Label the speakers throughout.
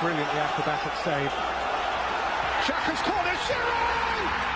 Speaker 1: Brilliantly acrobatic save. Xhaka's corner, Giroud!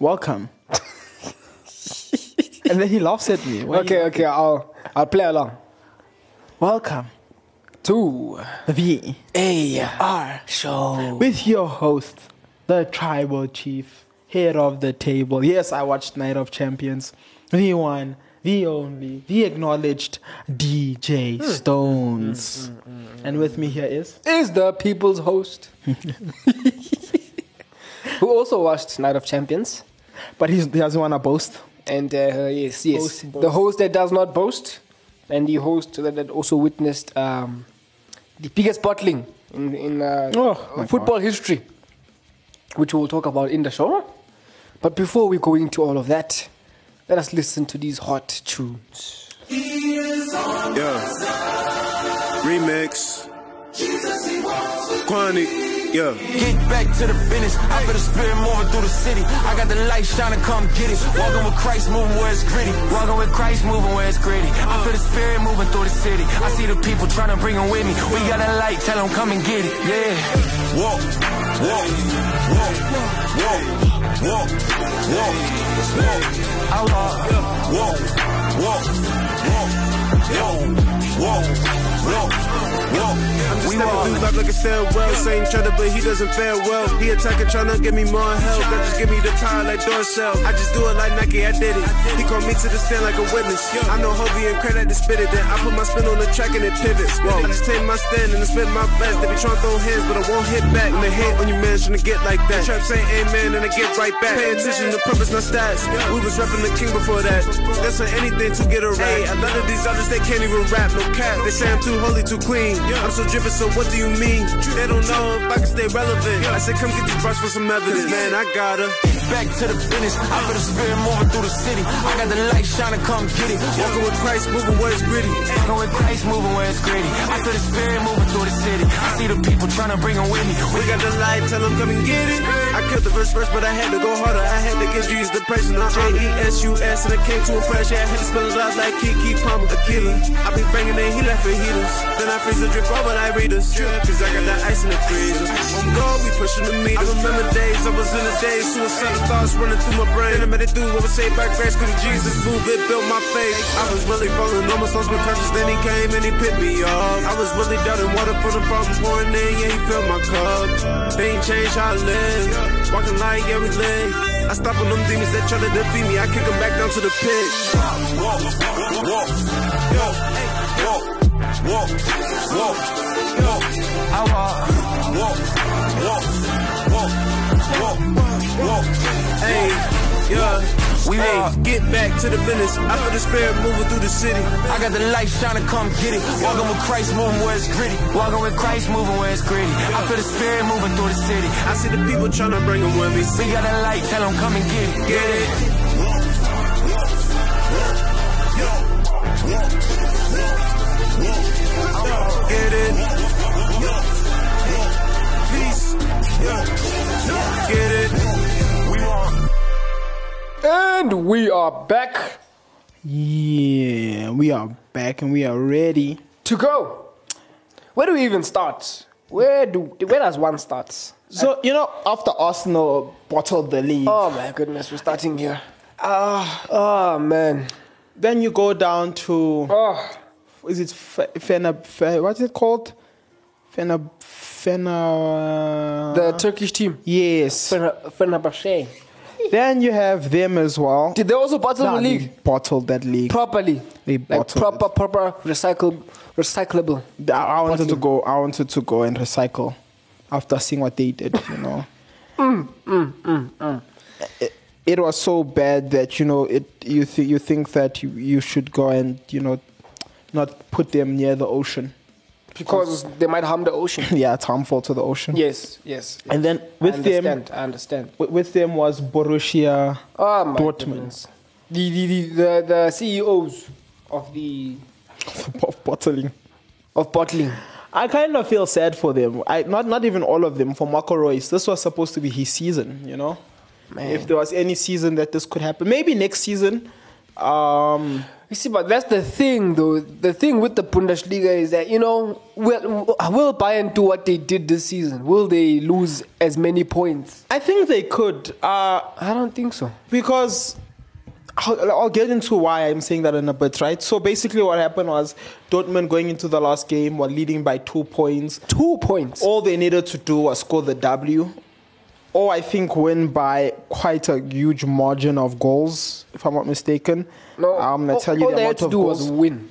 Speaker 2: Welcome. and then he laughs at me. Why
Speaker 3: Okay, okay, I'll I'll play along.
Speaker 2: Welcome
Speaker 3: to
Speaker 2: the
Speaker 3: A
Speaker 2: VAR
Speaker 3: show.
Speaker 2: with your host, the tribal chief, head of the table. Yes, I watched Night of Champions. The one, the only, the acknowledged DJ hmm. Stones. Hmm, hmm, and with me here is
Speaker 3: Is the people's host. Who also watched Night of Champions.
Speaker 2: But he's, he doesn't want to boast.
Speaker 3: And uh, yes, yes.
Speaker 2: Boast, boast.
Speaker 3: The host that does not boast. And the host that, that also witnessed um, the biggest bottling in, in uh,
Speaker 2: Oh, my
Speaker 3: football history. Which we'll talk about in the show. But before we go into all of that, let us listen to these hot tunes.
Speaker 4: Yeah. Remix. Quantity. Yeah.
Speaker 5: Get back to the business. I feel the spirit moving through the city. I got the light shining, come get it. Walking with Christ, moving where it's gritty. Walking with Christ, moving where it's gritty. I feel the spirit moving through the city. I see the people trying to bring them with me. We got a light, tell them come and get it. Yeah.
Speaker 4: Walk. Walk. Walk. Walk. Walk. Walk. Walk.
Speaker 5: I walk.
Speaker 4: Walk. Walk. Walk. Walk. Walk. Walk. I'm just
Speaker 5: We
Speaker 4: stepping
Speaker 5: walk.
Speaker 4: through life like a farewell. Same cheddar, but he doesn't fare well. He attacking, trying to give me more help. That just give me the power like Dorsell. I just do it like Nike, I did it. He called me to the stand like a witness. I know Hobie and Craig had to spit it. Then I put my spin on the track and it pivots. Whoa. I just take my stand and I spit my best. They be trying to throw hands, but I won't hit back. When they hit on you, man, to get like that. Trap say amen and I get right back. Pay attention to purpose, not stats. We was rapping the king before that. That's on anything to get a rap. A lot of these others, they can't even rap, no cap. They say I'm too holy, too clean. I'm so drippin', so what do you mean? They don't know if I can stay relevant. I said, come get these brush for some evidence. Man, I gotta.
Speaker 5: Back to the business. I feel the spirit moving through the city. I got the light shining, come get it.
Speaker 4: Walking with Christ, moving where it's gritty.
Speaker 5: Walking with Christ, moving where it's gritty. I feel the spirit moving through the city. I see the people trying to bring them with me.
Speaker 4: We got the light, tell them come and get it. I killed the first verse, but I had to go harder. I had to give Jesus the praise and the J-E-S-U-S, and I came to a fresh. Yeah, I had to spell his like Keke Palmer, a killer. I be banging and he left for Then I freeze the drip over like readers. Cause I got that ice in the freezer. On God, we pushing the meter. I remember days, I was in the days, suicidal thoughts running through my brain. Then I made it through, I was saved by grace, cause Jesus moved, it built my faith. I was really falling, almost lost my conscience, then he came and he picked me up. I was really doubting water from the problem pouring in, yeah, he filled my cup. They ain't changed how I live, walking like yeah, we live. I stop on them demons that try to defeat me, I kick them back down to the pit. Walk, walk.
Speaker 5: I walk.
Speaker 4: Walk, walk, walk, walk, walk. Hey, yeah.
Speaker 5: We walk.
Speaker 4: get back to the business. I feel the spirit moving through the city.
Speaker 5: I got the light shining, come get it. Walking with Christ, moving where it's gritty. Walking with Christ, moving where it's gritty. I feel the spirit moving through the city.
Speaker 4: I see the people trying to bring them with me.
Speaker 5: We got a light, tell them come and get it.
Speaker 4: Get it? Get it? Peace. Get it?
Speaker 3: And we are back
Speaker 2: Yeah, we are back and we are ready.
Speaker 3: to go. Where do we even start? Where do where does one start?
Speaker 2: So, you know, after Arsenal bottled the league,
Speaker 3: Oh my goodness, we're starting here. Ah, oh man.
Speaker 2: then you go down to,
Speaker 3: Oh,
Speaker 2: is it Fe- Fener, what's it called? Fener, Fener,
Speaker 3: the Turkish team.
Speaker 2: yes.
Speaker 3: Fener- Fenerbahce.
Speaker 2: Then you have them as well.
Speaker 3: Did they also bottle
Speaker 2: Nah,
Speaker 3: the
Speaker 2: they
Speaker 3: league
Speaker 2: bottled that league.
Speaker 3: properly?
Speaker 2: They
Speaker 3: Like
Speaker 2: bottled
Speaker 3: proper, proper recycle, recyclable.
Speaker 2: I I wanted to go. I wanted to go and recycle after seeing what they did. You know,
Speaker 3: mm, mm, mm, mm,
Speaker 2: It, it was so bad that you know it. You th- you think that you, you should go and you know not put them near the ocean.
Speaker 3: Because they might harm the ocean.
Speaker 2: yeah, it's harmful to the ocean.
Speaker 3: Yes, yes.
Speaker 2: And then
Speaker 3: I
Speaker 2: with them.
Speaker 3: I understand.
Speaker 2: with, with them was Borussia
Speaker 3: Oh
Speaker 2: Dortmund.
Speaker 3: The, the, the, the, the CEOs of the
Speaker 2: of bottling.
Speaker 3: of bottling.
Speaker 2: I kind of feel sad for them. I not not even all of them. For Marco Reus, this was supposed to be his season. You know, if there was any season that this could happen, maybe next season. Um,
Speaker 3: You see, but that's the thing, though. The thing with the Bundesliga is that you know, will will Bayern do what they did this season? Will they lose as many points?
Speaker 2: I think they could uh,
Speaker 3: I don't think so.
Speaker 2: because I'll, I'll get into why I'm saying that in a bit, right? So basically, what happened was Dortmund going into the last game were leading by two points.
Speaker 3: Two points.
Speaker 2: All they needed to do was score the W, or I think win by quite a huge margin of goals, if I'm not mistaken.
Speaker 3: no,
Speaker 2: I'm gonna
Speaker 3: all,
Speaker 2: tell you
Speaker 3: all
Speaker 2: the
Speaker 3: they
Speaker 2: amount
Speaker 3: had to
Speaker 2: of
Speaker 3: do
Speaker 2: goals.
Speaker 3: was win.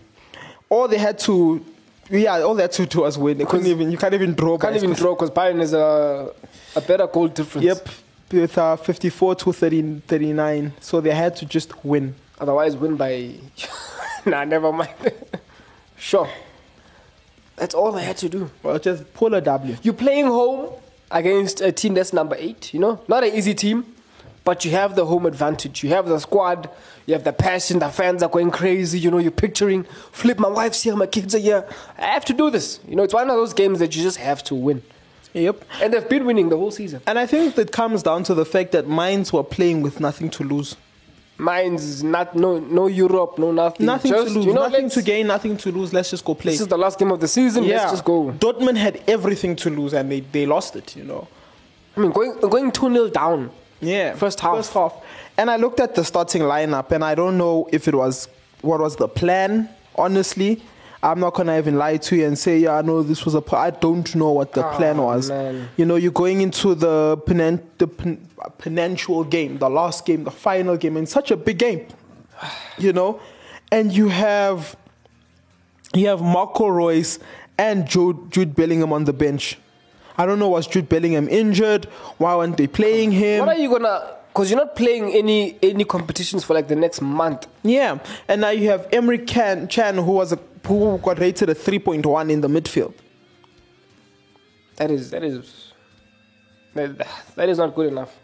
Speaker 2: all they had to, yeah, all they had to do was win. They couldn't even. You can't even draw.
Speaker 3: Can't even draw because Bayern is a a better goal difference.
Speaker 2: Yep, with uh, 54 to 30, 39. So they had to just win.
Speaker 3: Otherwise, win by. nah, never mind. sure. That's all they had to do.
Speaker 2: Well, just pull a W.
Speaker 3: You're playing home against a team that's number eight, you know? Not an easy team, but you have the home advantage. You have the squad, you have the passion, the fans are going crazy, you know, you're picturing, flip, my wife's here, my kids are here. I have to do this. You know, it's one of those games that you just have to win.
Speaker 2: Yep.
Speaker 3: And they've been winning the whole season.
Speaker 2: And I think that comes down to the fact that Mainz were playing with nothing to lose.
Speaker 3: Mainz not no no Europe, no nothing.
Speaker 2: Nothing
Speaker 3: Just,
Speaker 2: to lose.
Speaker 3: You know,
Speaker 2: nothing to gain, nothing to lose. Let's just go play.
Speaker 3: This is the last game of the season. Yeah. Let's just go.
Speaker 2: Dortmund had everything to lose and they, they lost it, you know.
Speaker 3: I mean, going going two 0 down.
Speaker 2: Yeah.
Speaker 3: First half.
Speaker 2: First half. And I looked at the starting lineup and I don't know if it was what was the plan, honestly. I'm not gonna even lie to you and say, yeah, I know this was a. pl- I don't know what the oh, plan was.
Speaker 3: man.
Speaker 2: You know, you're going into the penen- the pen- penantial game, the last game, the final game, and such a big game. You know, and you have you have Marco Reus and Jude, Jude Bellingham on the bench. I don't know was Jude Bellingham injured? Why weren't they playing him?
Speaker 3: What are you gonna? Because you're not playing any any competitions for like the next month.
Speaker 2: Yeah, and now you have Emre Can, Chan, who was a who got rated a 3.1 in the midfield.
Speaker 3: That is that is that, that is not good enough.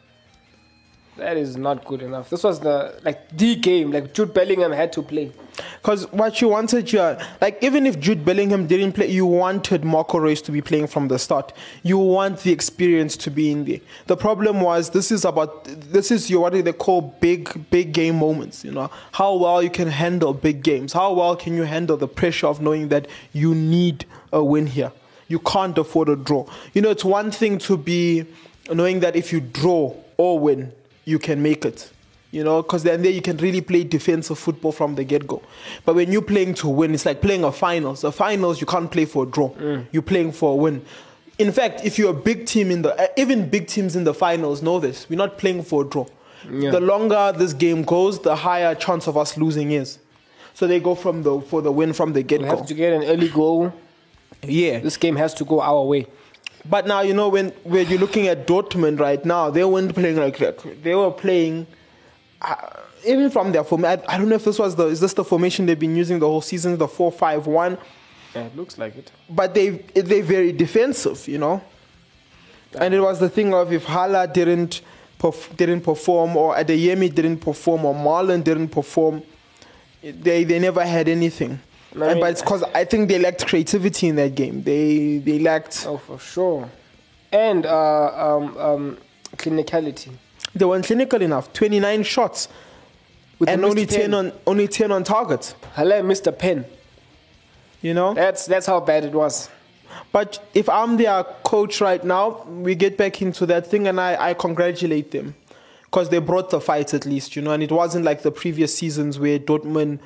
Speaker 3: That is not good enough. This was the like the game. Like Jude Bellingham had to play.
Speaker 2: Because what you wanted, you like even if Jude Bellingham didn't play, you wanted Marco Reus to be playing from the start. You want the experience to be in there. The problem was this is about this is your what they call big big game moments. You know how well you can handle big games. How well can you handle the pressure of knowing that you need a win here. You can't afford a draw. You know it's one thing to be knowing that if you draw or win, you can make it you know, because then there you can really play defensive football from the get go. But when you're playing to win, it's like playing a finals. The finals you can't play for a draw. You're playing for a win. In fact, if you're a big team in the, uh, even big teams in the finals know this. We're not playing for a draw. The longer this game goes, the higher chance of us losing is. So they go from the for the win from the get go.
Speaker 3: We have to get an early goal.
Speaker 2: Yeah.
Speaker 3: This game has to go our way.
Speaker 2: But now you know when when you're looking at Dortmund right now, they weren't playing like that. They were playing uh, even from their form. I, I don't know if this was the is this the formation they've been using the whole season, the four five one.
Speaker 3: Yeah, it looks like it.
Speaker 2: But they they very defensive, you know. And it was the thing of if Haller didn't perf- didn't perform or Adeyemi didn't perform or Marlon didn't perform, they they never had anything.
Speaker 3: I mean-
Speaker 2: but it's because I think they lacked creativity in that game. They they lacked
Speaker 3: Oh, for sure. And uh, um, um, clinicality.
Speaker 2: they weren't clinical enough. Twenty nine shots
Speaker 3: With
Speaker 2: and only ten on only ten on target.
Speaker 3: Hello, Mr. Pen.
Speaker 2: You know.
Speaker 3: That's that's how bad it was.
Speaker 2: But if I'm their coach right now, we get back into that thing, and I, I congratulate them because they brought the fight at least, you know. And it wasn't like the previous seasons where Dortmund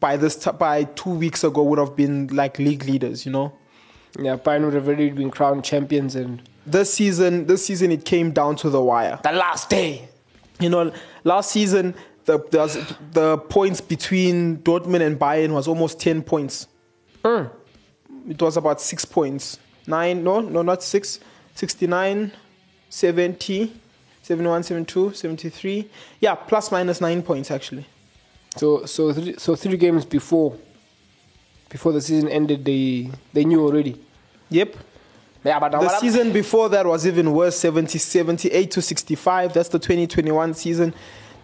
Speaker 2: by this t- by two weeks ago would have been like league leaders, you know.
Speaker 3: Yeah, Bayern would have already been crowned champions and
Speaker 2: This season, this season it came down to the wire.
Speaker 3: the last day.
Speaker 2: You know, last season the the, the points between Dortmund and Bayern was almost ten points. Hmm. It was about six points, nine. No, no, not six. 69, 70, 71, 72, 73. Yeah, plus minus nine points actually.
Speaker 3: So so three, so three games before before the season ended, they they knew already.
Speaker 2: Yep.
Speaker 3: Yeah, but
Speaker 2: The season before that was even worse 70, 78 to 65. That's the 2021 season.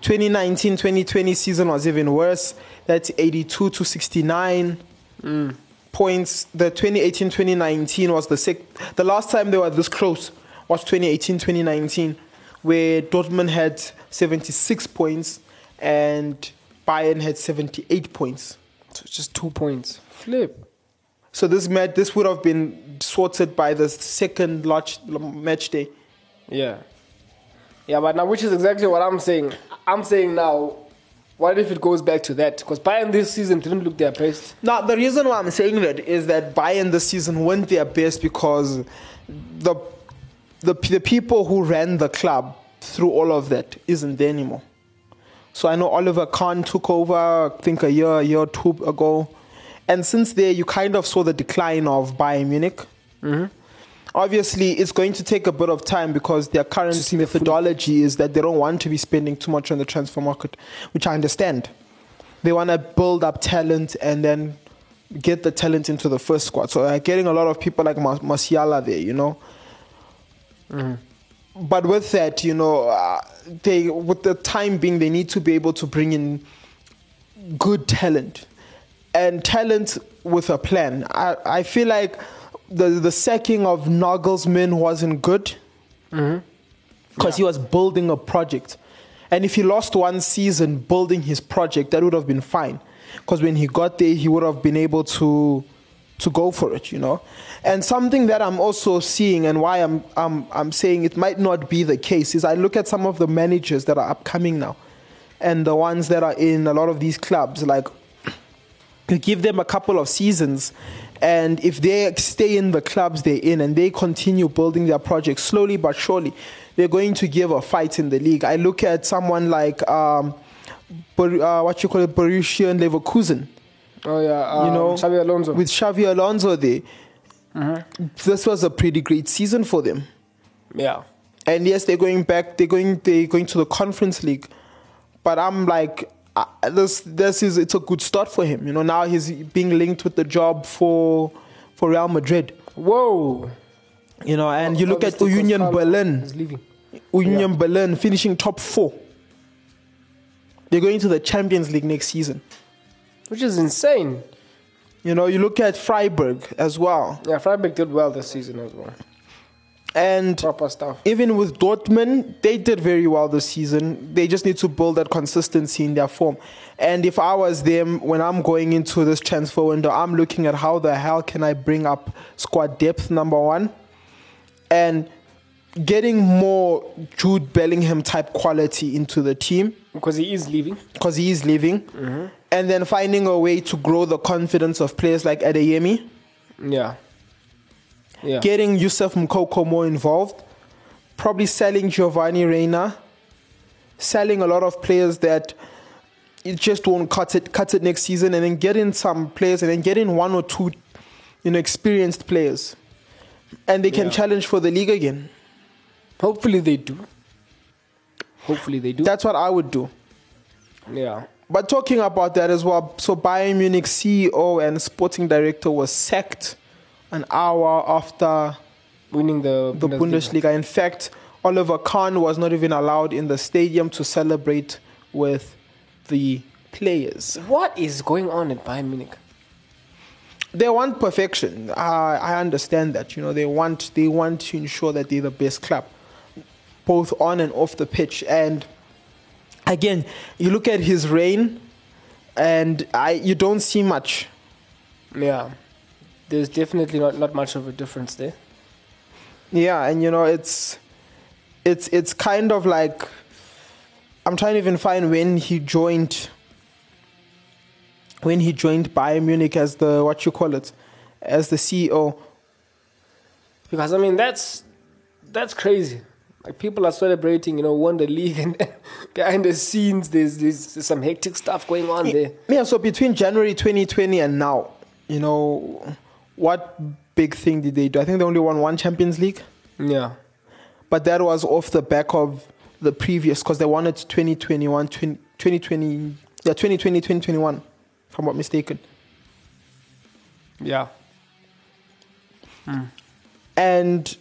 Speaker 2: 2019 2020 season was even worse. That's 82 to 69 mm. points. The 2018 2019 was the sec- the last time they were this close was 2018 2019, where Dortmund had 76 points and Bayern had 78 points.
Speaker 3: So it's just two points. Flip.
Speaker 2: So this match, this would have been sorted by the second large match day.
Speaker 3: Yeah. Yeah, but now which is exactly what I'm saying. I'm saying now, what if it goes back to that? Because Bayern this season didn't look their best.
Speaker 2: Now, the reason why I'm saying that is that Bayern this season weren't their best because the, the the people who ran the club through all of that isn't there anymore. So I know Oliver Kahn took over, I think a year, a year or two ago, and since there you kind of saw the decline of Bayern Munich. Obviously, it's going to take a bit of time because their current methodology is that they don't want to be spending too much on the transfer market, which I understand. They want to build up talent and then get the talent into the first squad. So uh, getting a lot of people like Mas- Masiala there, you know. But with that, you know, uh, they with the time being, they need to be able to bring in good talent and talent with a plan. I, I feel like the the sacking of Nagelsmann wasn't good mm-hmm. because he was building a project. And if he lost one season building his project, that would have been fine. Because when he got there, he would have been able to to go for it, you know. And something that I'm also seeing, and why I'm I'm I'm saying it might not be the case, is I look at some of the managers that are upcoming now, and the ones that are in a lot of these clubs, like you give them a couple of seasons and if they stay in the clubs they're in and they continue building their project slowly but surely they're going to give a fight in the league i look at someone like um, uh, what you call it Borussia and Leverkusen
Speaker 3: Oh yeah, um,
Speaker 2: you know
Speaker 3: Xabi Alonso.
Speaker 2: with Xabi Alonso there this was a pretty great season for them
Speaker 3: yeah.
Speaker 2: and yes, they're going back. They're going. They're going to the Conference League, but I'm like, uh, this. This is. It's a good start for him. You know, now he's being linked with the job for for Real Madrid.
Speaker 3: Whoa.
Speaker 2: You know, and you look at Union Berlin.
Speaker 3: is leaving.
Speaker 2: Union Berlin finishing top four. They're going to the Champions League next season.
Speaker 3: Which is insane.
Speaker 2: You know, you look at Freiburg as well,
Speaker 3: Yeah, Freiburg did well this season as well.
Speaker 2: and
Speaker 3: Proper stuff.
Speaker 2: even with Dortmund, they did very well this season. They just need to build that consistency in their form. And if I was them, when I'm going into this transfer window, I'm looking at how the hell can I bring up squad depth, number one, and getting more Jude Bellingham type quality into the team
Speaker 3: Because he is leaving.
Speaker 2: because he is leaving, mm-hmm. And then finding a way to grow the confidence of players like Adeyemi
Speaker 3: Yeah. Yeah.
Speaker 2: getting Yusuf Moukoko more involved, probably selling Giovanni Reyna, selling a lot of players that it just won't cut it cut it next season, and then getting some players and then getting one or two, you know, experienced players, and they can
Speaker 3: Yeah.
Speaker 2: challenge for the league again.
Speaker 3: Hopefully they do. Hopefully they do.
Speaker 2: That's what I would do.
Speaker 3: yeah.
Speaker 2: But talking about that as well, so Bayern Munich CEO and sporting director was sacked an hour after
Speaker 3: Winning the
Speaker 2: the Bundesliga. In fact, Oliver Kahn was not even allowed in the stadium to celebrate with the players.
Speaker 3: What is going on at Bayern Munich?
Speaker 2: They want perfection. I I understand that. You know, they want they want to ensure that they're the best club, both on and off the pitch. And again, you look at his reign, and I you don't see much.
Speaker 3: Yeah. There's definitely not, not much of a difference there.
Speaker 2: Yeah, and you know it's it's it's kind of like I'm trying to even find when he joined when he joined Bayern Munich as the what you call it as the CEO.
Speaker 3: Because I mean that's that's crazy. Like people are celebrating, you know, won the league and behind the scenes there's, there's some hectic stuff going on there.
Speaker 2: Yeah, so between January 2020 and now, you know, what big thing did they do? I think they only won one Champions League.
Speaker 3: Yeah.
Speaker 2: but that was off the back of the previous because they wanted 2021 20, 2020 yeah 2020 2021 if i'm not mistaken
Speaker 3: Yeah. Hmm.
Speaker 2: and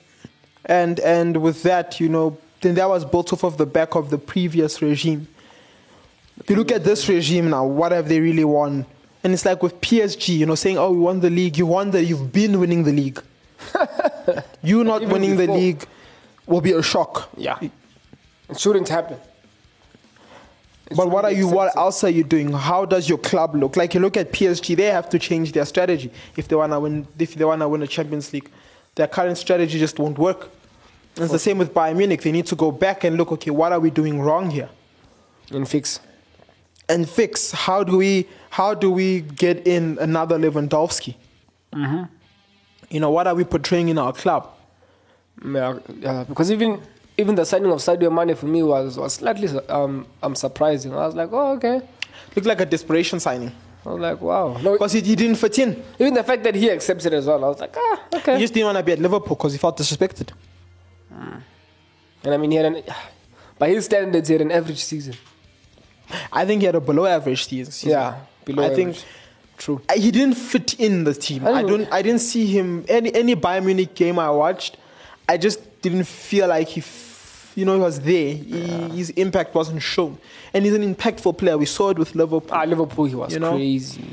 Speaker 2: and and with that you know then that was built off of the back of the previous regime If you look at this regime now what have they really won and it's like with psg you know saying oh we won the league you won the you've been winning the league you not
Speaker 3: Even
Speaker 2: winning the league will be a shock
Speaker 3: Yeah. It shouldn't happen. It
Speaker 2: But what are you?
Speaker 3: be
Speaker 2: What else are you doing? How does your club look? Like you look at PSG, they have to change their strategy if they wanna win. If they wanna win a Champions League, their current strategy just won't work. It's the same with Bayern Munich. They need to go back and look. Okay, what are we doing wrong here?
Speaker 3: And fix.
Speaker 2: And fix. How do we? How do we get in another Lewandowski? You know, what are we portraying in our club?
Speaker 3: Yeah, yeah, because even even the signing of Sadio Mane for me was was slightly um um surprising. I was like, oh okay.
Speaker 2: Looked like a desperation signing
Speaker 3: I was like, wow. No,
Speaker 2: because he, he didn't fit in.
Speaker 3: even the fact that he accepts it as well, I was like, ah, okay.
Speaker 2: He just didn't want to be at Liverpool because he felt disrespected.
Speaker 3: And I mean, he had an by his standards, he had an average season.
Speaker 2: I think he had a below average season.
Speaker 3: Yeah, below
Speaker 2: I think.
Speaker 3: True.
Speaker 2: I- he didn't fit in the team.
Speaker 3: I
Speaker 2: I
Speaker 3: don't-
Speaker 2: don't. I didn't see him any any Bayern Munich game I watched. I just didn't feel like he, f- you know, he was there. He, his impact wasn't shown, and he's an impactful player. We saw it with Liverpool.
Speaker 3: Ah, Liverpool, he was
Speaker 2: You know?
Speaker 3: crazy.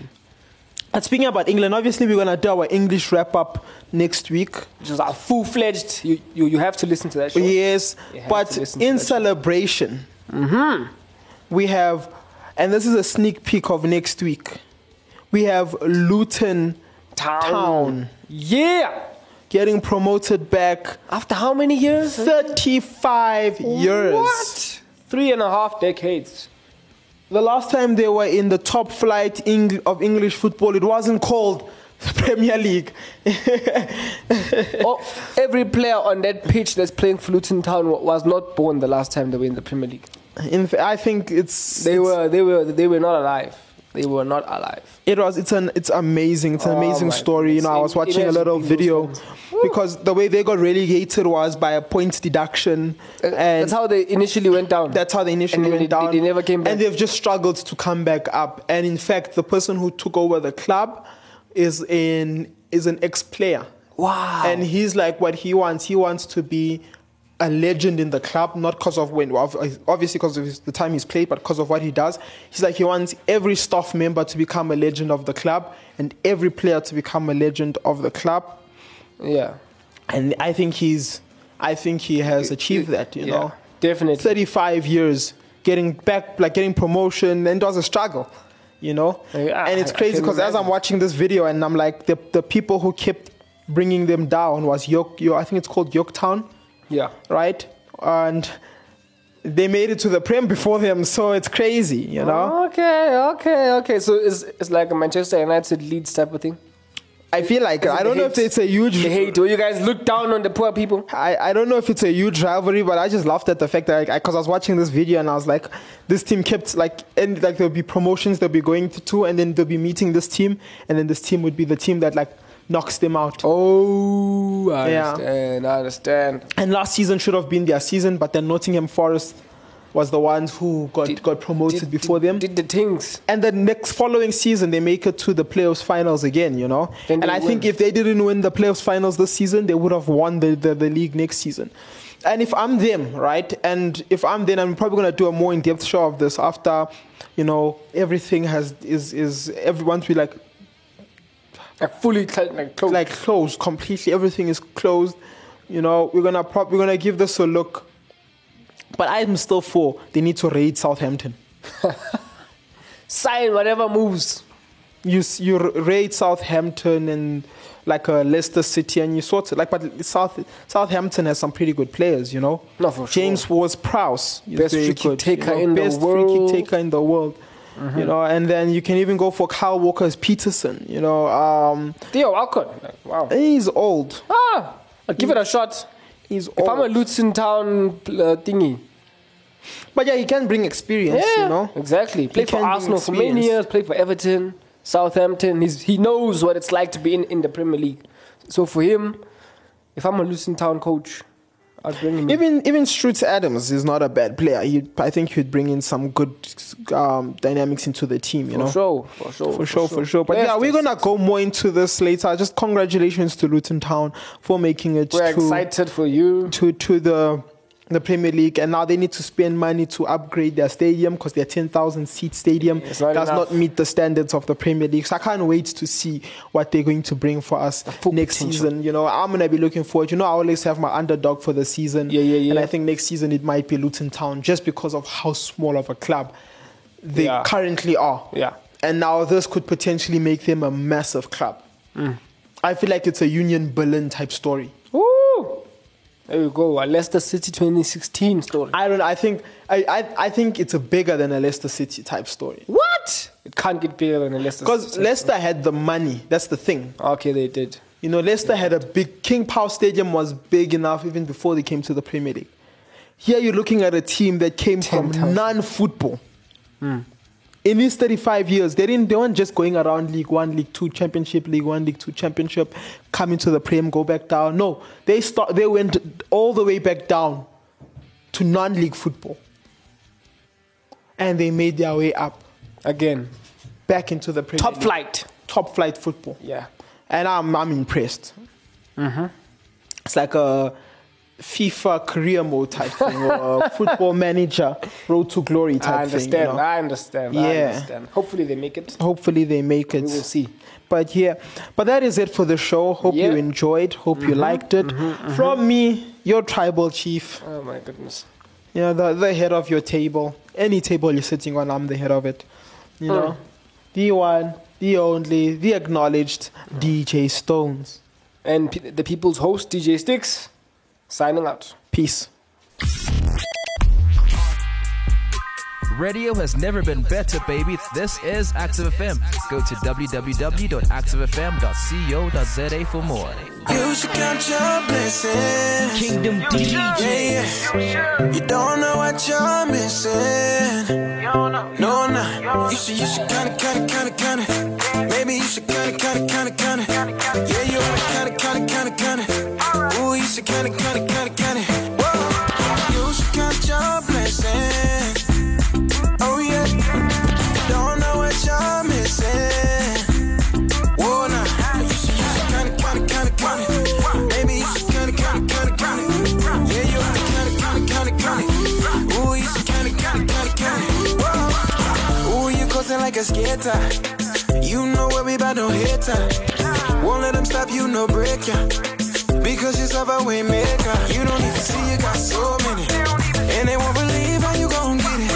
Speaker 2: And speaking about England, obviously we're gonna do our English wrap up next week.
Speaker 3: Just a full fledged. You, you you have to listen to that show.
Speaker 2: Yes, but
Speaker 3: to listen to
Speaker 2: in celebration, mm-hmm. we have, and this is a sneak peek of next week. We have Luton Town
Speaker 3: Yeah.
Speaker 2: getting promoted back
Speaker 3: After how many years?
Speaker 2: 35 years.
Speaker 3: What? Three and a half decades.
Speaker 2: The last time they were in the top flight of English football, it wasn't called the Premier League.
Speaker 3: oh, every player on that pitch that's playing for Luton Town was not born the last time they were in the Premier League.
Speaker 2: In, I think it's
Speaker 3: They
Speaker 2: it's-
Speaker 3: were they were they were not alive. They were not alive.
Speaker 2: It was. It's an. It's amazing. It's an
Speaker 3: Oh
Speaker 2: amazing story. You know, I was watching a little video. Because the way they got relegated was by a points deduction,
Speaker 3: Uh,
Speaker 2: and
Speaker 3: that's how they initially went down.
Speaker 2: That's how they initially went
Speaker 3: they-
Speaker 2: down.
Speaker 3: they never came back.
Speaker 2: And they've just struggled to come back up. And in fact, the person who took over the club is in is an ex-player.
Speaker 3: Wow.
Speaker 2: And he's like, what he wants, he wants to be a legend in the club, not because of when, obviously because of his, the time he's played, but because of what he does. He's like, he wants every staff member to become a legend of the club and every player to become a legend of the club.
Speaker 3: Yeah.
Speaker 2: And I think he's, I think he has achieved that, you
Speaker 3: yeah,
Speaker 2: know.
Speaker 3: Definitely.
Speaker 2: 35 years getting back like getting promotion and it was a struggle you know
Speaker 3: Yeah,
Speaker 2: and it's
Speaker 3: I-
Speaker 2: crazy because as i'm watching this video and i'm like the, the people who kept bringing them down was york Yo- i think it's called yorktown
Speaker 3: Yeah.
Speaker 2: right and they made it to the prem before them so it's crazy you know
Speaker 3: Okay, okay, okay. So it's it's like a Manchester United Leeds type of thing.
Speaker 2: I feel like i don't know if it's a huge
Speaker 3: The hate. Where you guys look down on the poor people.
Speaker 2: I, I don't know if it's a huge rivalry, but I just laughed at the fact that because I, was watching this video and I was like, this team kept like and like there'll be promotions they'll be going to, to and then they'll be meeting this team and then this team would be the team that like knocks them out.
Speaker 3: Oh, I
Speaker 2: Yeah.
Speaker 3: understand. I understand.
Speaker 2: And last season should have been their season, but then Nottingham Forest was the ones who got
Speaker 3: Did-
Speaker 2: got promoted
Speaker 3: Did-
Speaker 2: before
Speaker 3: did-
Speaker 2: them.
Speaker 3: Did the things.
Speaker 2: and the next following season they make it to the playoffs finals again, you know.
Speaker 3: Then
Speaker 2: and I think if they didn't win the playoffs finals this season, they would have won the, the, the league next season. And if I'm them, right, and if I'm them, I'm probably gonna do a more in-depth show of this after, you know, everything has is is everyone's be like
Speaker 3: Like fully like closed.
Speaker 2: like closed completely. Everything is closed. You know, we're gonna prop we're gonna give this a look. But I'm still for they need to raid Southampton.
Speaker 3: sign whatever moves.
Speaker 2: you you r- rate Southampton and like uh, Leicester City, and you sort of like, but South Southampton has some pretty good players, you know.
Speaker 3: No, for sure.
Speaker 2: James Ward Prowse,
Speaker 3: Best free kick taker
Speaker 2: you know,
Speaker 3: in the
Speaker 2: best free
Speaker 3: world. Mm-hmm.
Speaker 2: kick taker in the world. You know, and then you can even go for Kyle Walker's Peterson. You know, um,
Speaker 3: Theo. Like, wow.
Speaker 2: he's old.
Speaker 3: Ah, I'll give it a shot.
Speaker 2: He's
Speaker 3: If I'm a
Speaker 2: old.
Speaker 3: Luton Town uh, thingy.
Speaker 2: but yeah, he can bring experience. You know,
Speaker 3: exactly. Played for Arsenal for many years. Played for Everton, Southampton. He's, he knows what it's like to be in, in the Premier League. So for him, if I'm a Luton Town coach,
Speaker 2: Even even Strutz Adams is not a bad player. He, I think he'd bring in some good um, dynamics into the team. You know.
Speaker 3: For
Speaker 2: know,
Speaker 3: sure, for sure,
Speaker 2: for sure, for sure. But yeah, we're gonna go more into this later. Just congratulations to Luton Town for making it
Speaker 3: We're
Speaker 2: to
Speaker 3: excited for you.
Speaker 2: to to the the Premier League, and now they need to spend money to upgrade their stadium because their 10,000 seat stadium
Speaker 3: not
Speaker 2: does
Speaker 3: enough.
Speaker 2: not meet the standards of the Premier League. So I can't wait to see what they're going to bring for us next
Speaker 3: potential.
Speaker 2: season. You know, I'm gonna be looking forward. You know, I always have my underdog for the season.
Speaker 3: Yeah, yeah, yeah. And.
Speaker 2: I think next season it might be Luton Town just because of how small of a club they
Speaker 3: Yeah.
Speaker 2: currently are.
Speaker 3: Yeah.
Speaker 2: And now this could potentially make them a massive club.
Speaker 3: Mm.
Speaker 2: I feel like it's a Union Berlin type story.
Speaker 3: Woo! There we go. A Leicester City 2016 story.
Speaker 2: I don't. I think. I, I. I think it's a bigger than a Leicester City type story.
Speaker 3: What? It can't get bigger than a Leicester
Speaker 2: Because. Leicester had the money. That's the thing.
Speaker 3: Okay, they did.
Speaker 2: You know, Leicester had a big. King Power Stadium was big enough even before they came to the Premier League. Here you're looking at a team that came from
Speaker 3: 10,000.
Speaker 2: non-football. Hmm. In these 35 years, they didn't. They weren't just going around League One, League Two, Championship, League One, League Two, Championship, coming to the Prem, go back down. No, they start. They went all the way back down to non-league football, and they made their way up
Speaker 3: Again,
Speaker 2: back into the Premier
Speaker 3: top
Speaker 2: League.
Speaker 3: flight.
Speaker 2: top flight football.
Speaker 3: Yeah.
Speaker 2: and I'm I'm impressed.
Speaker 3: Mm-hmm.
Speaker 2: It's like a FIFA career mode type thing, or football manager road to glory type
Speaker 3: I understand.
Speaker 2: thing. you know?
Speaker 3: I understand. I
Speaker 2: Yeah.
Speaker 3: understand. Hopefully they make it.
Speaker 2: Hopefully they make it.
Speaker 3: We will see.
Speaker 2: But yeah, but that is it for the show. Hope
Speaker 3: Yeah.
Speaker 2: you enjoyed. Hope you mm-hmm, liked it. Mm-hmm, mm-hmm. From me, your tribal chief.
Speaker 3: Oh my goodness.
Speaker 2: You know, the, the head of your table. Any table you're sitting on, I'm the head of it. You know, mm. the one, the only, the acknowledged mm. DJ Stones.
Speaker 3: And pe- the people's host, DJ Sticks, signing out.
Speaker 2: Peace.
Speaker 6: Radio has never been better, baby. This is Active FM. Go to www.activefm.co.za for more.
Speaker 4: You should count your blessings.
Speaker 6: Kingdom DJ.
Speaker 4: Yeah, yeah. You don't know what you're missing. No, no. You should, you should kinda, kinda, kinda, kinda. Maybe you should kinda, kinda, kinda, kinda. Ooh, you should kinda, kinda, kinda, kinda. Whoa. You should count your blessings. Oh, yeah. Don't know what you're missing. Whoa, nah. You should, you should kinda, kinda, kinda, kinda. Maybe you should kinda, kinda, kinda, kinda. Yeah, you oughta kinda, kinda, kinda, kinda. Ooh, you should kinda, kinda, kinda, kinda. Whoa. Ooh, you coasting like a skater. You know where we bout no hitter. Won't let them stop you, no break ya. Because you're a way maker. You don't even see you got so many. And they won't believe how you gon' get it.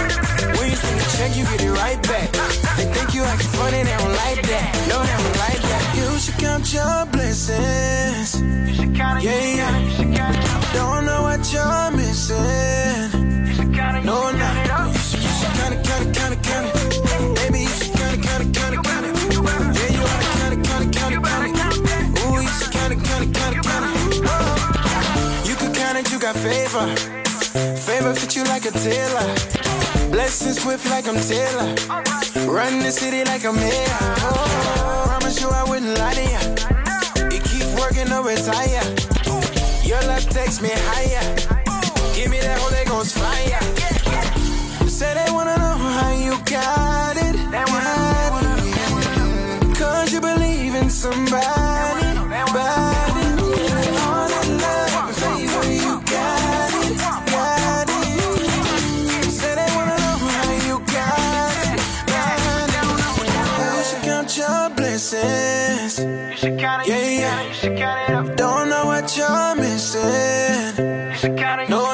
Speaker 4: When you spend a check, you get it right back. They think you acting funny, they don't like that. No, they don't like that. You should count your blessings. Yeah, yeah. Don't know what you're missing. No, no. You should, you should kinda, kinda, kinda, kinda. Maybe you got favor. Favor fit you like a tailor. Blessings swift like I'm Taylor. Run the city like I'm here. Oh, promise you I wouldn't lie to. You keep working to retire. Your love takes me higher. Give me that Holy Ghost fire. Say they wanna know how you got it. Got it. Cause you believe in somebody. Don't know what you're missing. No,